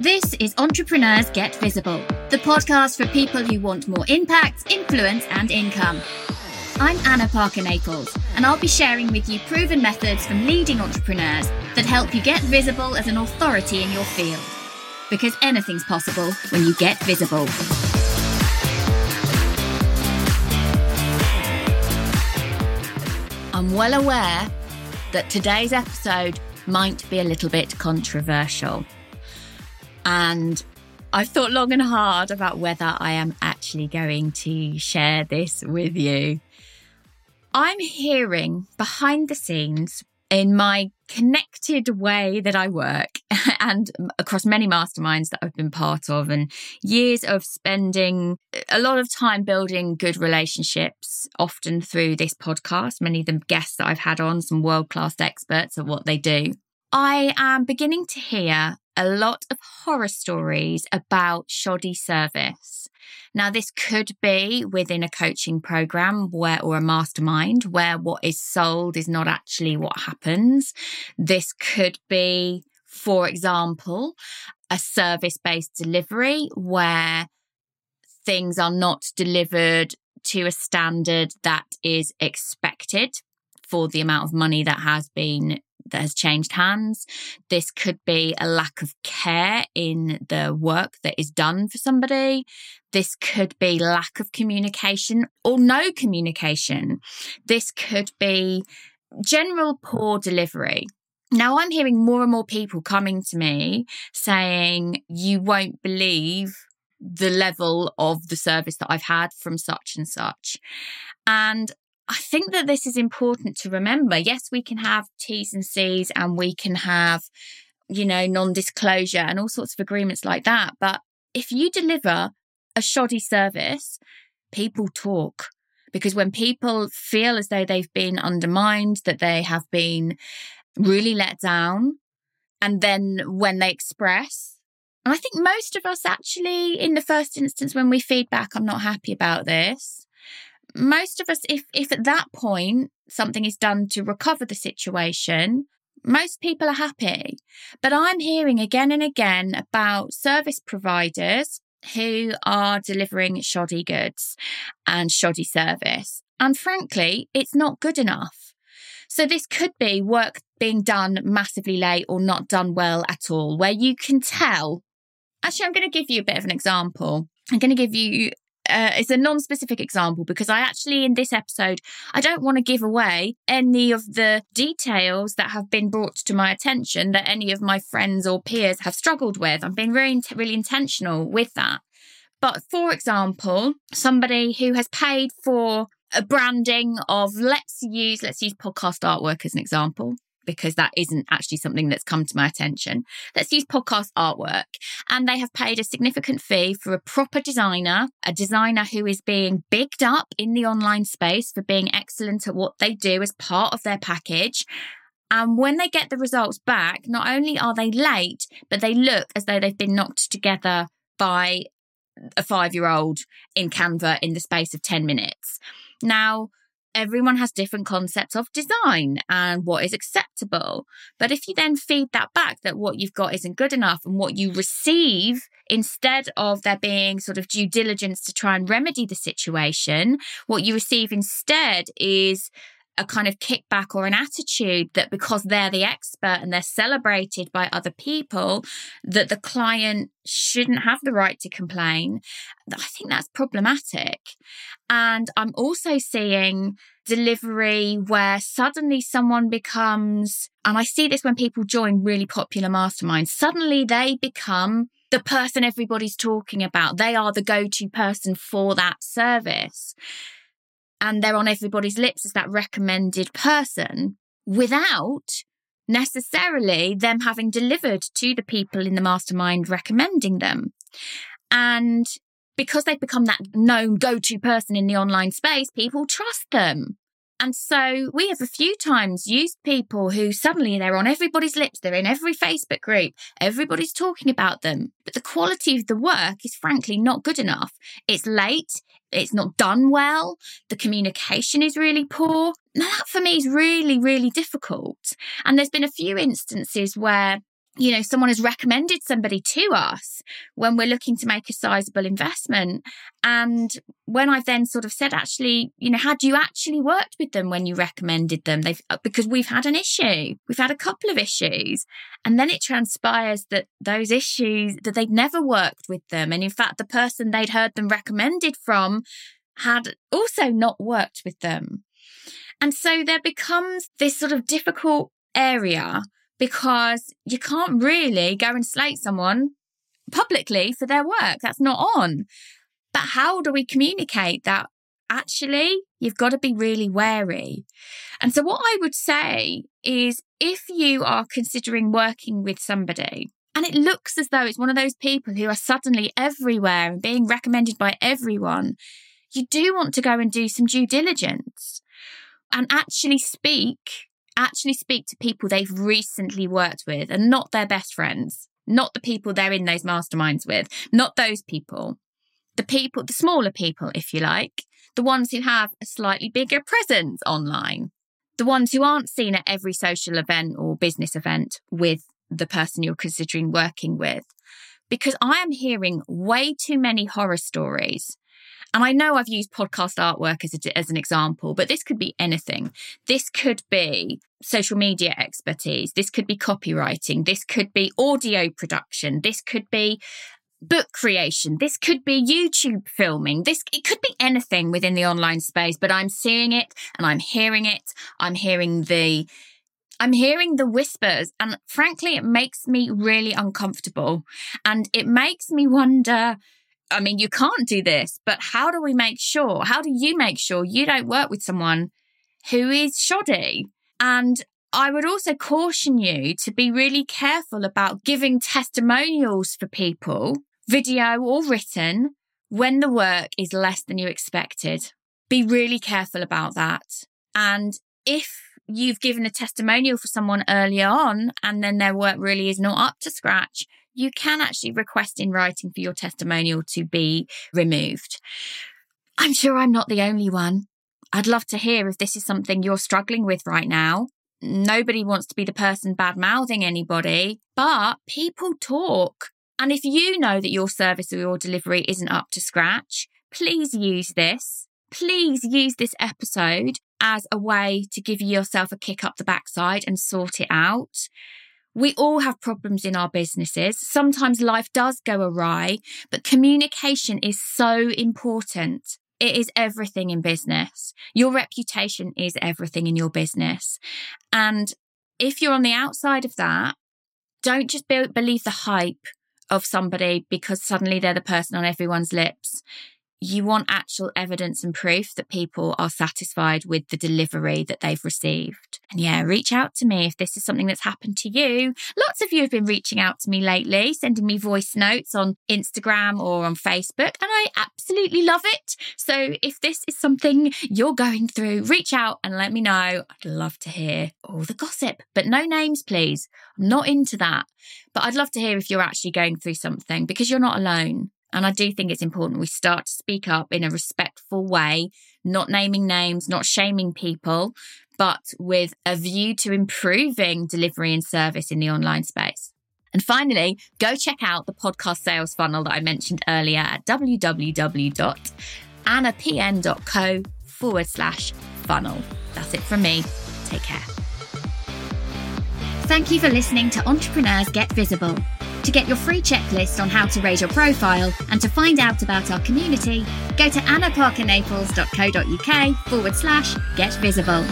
This is Entrepreneurs Get Visible, the podcast for people who want more impact, influence, and income. I'm Anna Parker Naples, and I'll be sharing with you proven methods from leading entrepreneurs that help you get visible as an authority in your field. Because anything's possible when you get visible. I'm well aware that today's episode might be a little bit controversial. And I've thought long and hard about whether I am actually going to share this with you. I'm hearing behind the scenes in my connected way that I work and across many masterminds that I've been part of and years of spending a lot of time building good relationships, often through this podcast, many of the guests that I've had on, some world class experts at what they do. I am beginning to hear a lot of horror stories about shoddy service. Now, this could be within a coaching program where, or a mastermind where what is sold is not actually what happens. This could be, for example, a service based delivery where things are not delivered to a standard that is expected for the amount of money that has been that has changed hands. This could be a lack of care in the work that is done for somebody. This could be lack of communication or no communication. This could be general poor delivery. Now I'm hearing more and more people coming to me saying, you won't believe the level of the service that I've had from such and such. And I think that this is important to remember. Yes, we can have T's and C's and we can have, you know, non disclosure and all sorts of agreements like that. But if you deliver a shoddy service, people talk. Because when people feel as though they've been undermined, that they have been really let down, and then when they express, and I think most of us actually, in the first instance, when we feedback, I'm not happy about this, most of us, if, if at that point something is done to recover the situation, most people are happy. But I'm hearing again and again about service providers who are delivering shoddy goods and shoddy service. And frankly, it's not good enough. So this could be work being done massively late or not done well at all, where you can tell. Actually, I'm going to give you a bit of an example. I'm going to give you uh, it's a non-specific example because I actually in this episode I don't want to give away any of the details that have been brought to my attention that any of my friends or peers have struggled with. I'm being really really intentional with that. But for example, somebody who has paid for a branding of let's use let's use podcast artwork as an example because that isn't actually something that's come to my attention. Let's use podcast artwork. And they have paid a significant fee for a proper designer, a designer who is being bigged up in the online space for being excellent at what they do as part of their package. And when they get the results back, not only are they late, but they look as though they've been knocked together by a five year old in Canva in the space of 10 minutes. Now, everyone has different concepts of design and what is acceptable. But if you then feed that back that what you've got isn't good enough and what you receive, instead of there being sort of due diligence to try and remedy the situation, what you receive instead is a kind of kickback or an attitude that because they're the expert and they're celebrated by other people, that the client shouldn't have the right to complain. I think that's problematic. And I'm also seeing delivery where suddenly someone becomes, and I see this when people join really popular masterminds, suddenly they become the person everybody's talking about. They are the go to person for that service and they're on everybody's lips as that recommended person without necessarily them having delivered to the people in the mastermind recommending them. And because they've become that known go to person in the online space, people trust them. And so we have a few times used people who suddenly they're on everybody's lips, they're in every Facebook group, everybody's talking about them. But the quality of the work is frankly not good enough. It's late, it's not done well, the communication is really poor. Now, that for me is really, really difficult. And there's been a few instances where you know, someone has recommended somebody to us when we're looking to make a sizable investment. And when I've then sort of said, actually, you know, had you actually worked with them when you recommended them? They've, uh, because we've had an issue, we've had a couple of issues. And then it transpires that those issues, that they'd never worked with them. And in fact, the person they'd heard them recommended from had also not worked with them. And so there becomes this sort of difficult area because you can't really go and slate someone publicly for their work. That's not on. But how do we communicate that actually you've got to be really wary? And so, what I would say is if you are considering working with somebody, and it looks as though it's one of those people who are suddenly everywhere and being recommended by everyone, you do want to go and do some due diligence and actually speak actually speak to people they've recently worked with and not their best friends, not the people they're in those masterminds with, not those people. The people, the smaller people, if you like, the ones who have a slightly bigger presence online, the ones who aren't seen at every social event or business event with the person you're considering working with. Because I am hearing way too many horror stories and I know I've used podcast artwork as, a, as an example, but this could be anything. This could be social media expertise. This could be copywriting. This could be audio production. This could be book creation. This could be YouTube filming. This, it could be anything within the online space, but I'm seeing it and I'm hearing it. I'm hearing the, I'm hearing the whispers and frankly, it makes me really uncomfortable and it makes me wonder, I mean, you can't do this, but how do we make sure? How do you make sure you don't work with someone who is shoddy? And I would also caution you to be really careful about giving testimonials for people, video or written, when the work is less than you expected. Be really careful about that. And if you've given a testimonial for someone earlier on and then their work really is not up to scratch, you can actually request in writing for your testimonial to be removed. I'm sure I'm not the only one. I'd love to hear if this is something you're struggling with right now. Nobody wants to be the person bad mouthing anybody, but people talk. And if you know that your service or your delivery isn't up to scratch, please use this. Please use this episode as a way to give yourself a kick up the backside and sort it out. We all have problems in our businesses. Sometimes life does go awry, but communication is so important. It is everything in business. Your reputation is everything in your business. And if you're on the outside of that, don't just be- believe the hype of somebody because suddenly they're the person on everyone's lips you want actual evidence and proof that people are satisfied with the delivery that they've received. And yeah, reach out to me if this is something that's happened to you. Lots of you have been reaching out to me lately, sending me voice notes on Instagram or on Facebook, and I absolutely love it. So if this is something you're going through, reach out and let me know. I'd love to hear all the gossip, but no names, please. I'm not into that. But I'd love to hear if you're actually going through something because you're not alone. And I do think it's important we start to speak up in a respectful way, not naming names, not shaming people, but with a view to improving delivery and service in the online space. And finally, go check out the podcast sales funnel that I mentioned earlier at www.annapn.co forward slash funnel. That's it from me. Take care. Thank you for listening to Entrepreneurs Get Visible. To get your free checklist on how to raise your profile and to find out about our community, go to annaparkernaples.co.uk forward slash get visible.